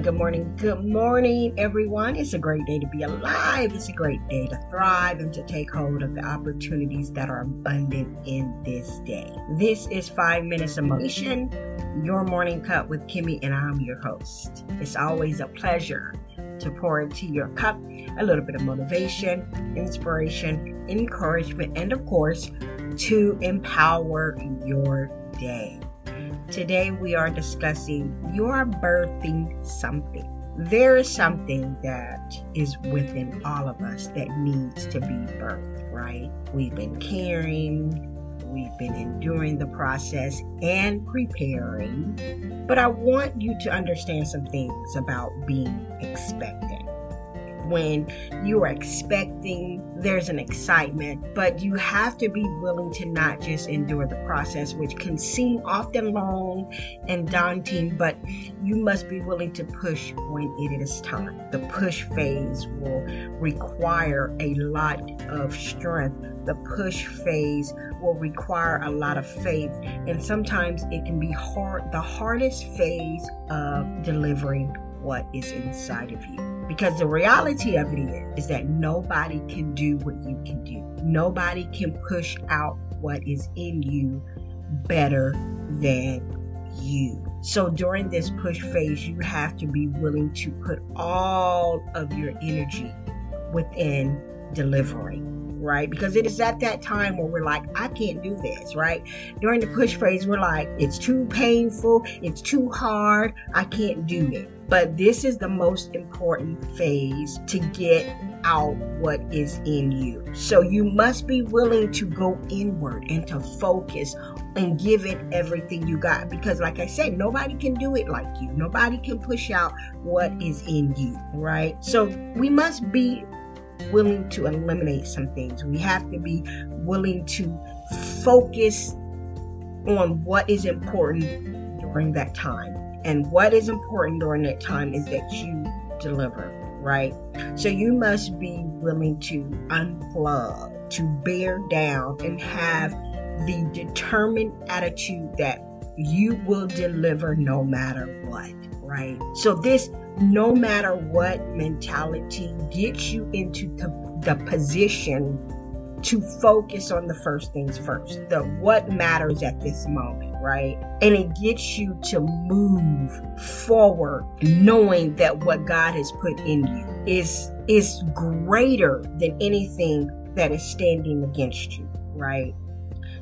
Morning, good morning, good morning, everyone. It's a great day to be alive. It's a great day to thrive and to take hold of the opportunities that are abundant in this day. This is Five Minutes of Motivation, your morning cup with Kimmy, and I'm your host. It's always a pleasure to pour into your cup a little bit of motivation, inspiration, encouragement, and of course, to empower your day. Today we are discussing you're birthing something. There is something that is within all of us that needs to be birthed, right? We've been caring, we've been enduring the process and preparing. But I want you to understand some things about being expectant when you are expecting, there's an excitement, but you have to be willing to not just endure the process, which can seem often long and daunting, but you must be willing to push when it is time. The push phase will require a lot of strength. The push phase will require a lot of faith, and sometimes it can be hard, the hardest phase of delivering what is inside of you. Because the reality of it is, is that nobody can do what you can do. Nobody can push out what is in you better than you. So during this push phase, you have to be willing to put all of your energy within delivering right? Because it is at that time where we're like, I can't do this, right? During the push phase, we're like, it's too painful, it's too hard, I can't do it. But this is the most important phase to get out what is in you. So you must be willing to go inward and to focus and give it everything you got. Because, like I said, nobody can do it like you, nobody can push out what is in you, right? So we must be willing to eliminate some things. We have to be willing to focus on what is important during that time. And what is important during that time is that you deliver, right? So you must be willing to unplug, to bear down, and have the determined attitude that you will deliver no matter what, right? So this no matter what mentality gets you into the, the position to focus on the first things first, the what matters at this moment, right? And it gets you to move forward knowing that what God has put in you is is greater than anything that is standing against you, right?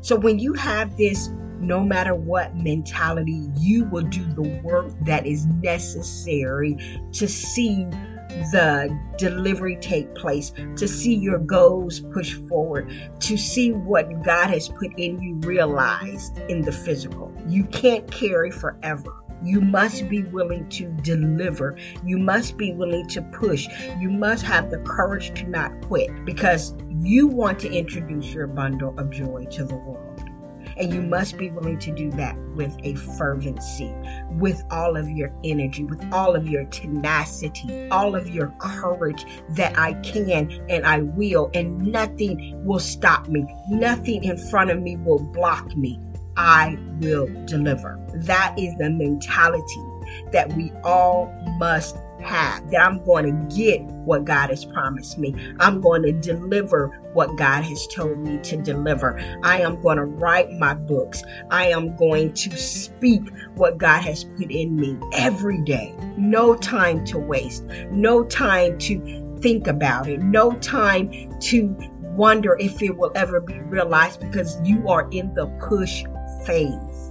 So when you have this no matter what mentality, you will do the work that is necessary to see the delivery take place, to see your goals push forward, to see what God has put in you realized in the physical. You can't carry forever. You must be willing to deliver. You must be willing to push. You must have the courage to not quit because you want to introduce your bundle of joy to the world. And you must be willing to do that with a fervency, with all of your energy, with all of your tenacity, all of your courage that I can and I will, and nothing will stop me. Nothing in front of me will block me. I will deliver. That is the mentality that we all must have, that I'm going to get what God has promised me. I'm going to deliver what God has told me to deliver. I am going to write my books. I am going to speak what God has put in me every day. No time to waste, no time to think about it, no time to wonder if it will ever be realized because you are in the push phase.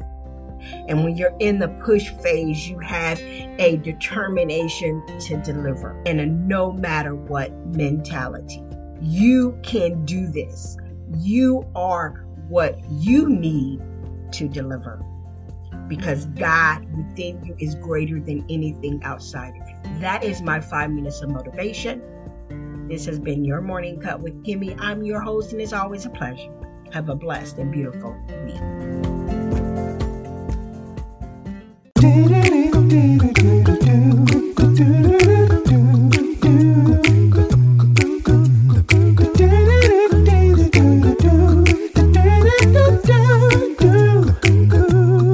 And when you're in the push phase, you have a determination to deliver and a no matter what mentality. You can do this. You are what you need to deliver because God within you is greater than anything outside of you. That is my five minutes of motivation. This has been your morning cup with Kimmy. I'm your host, and it's always a pleasure. Have a blessed and beautiful week. Baby. do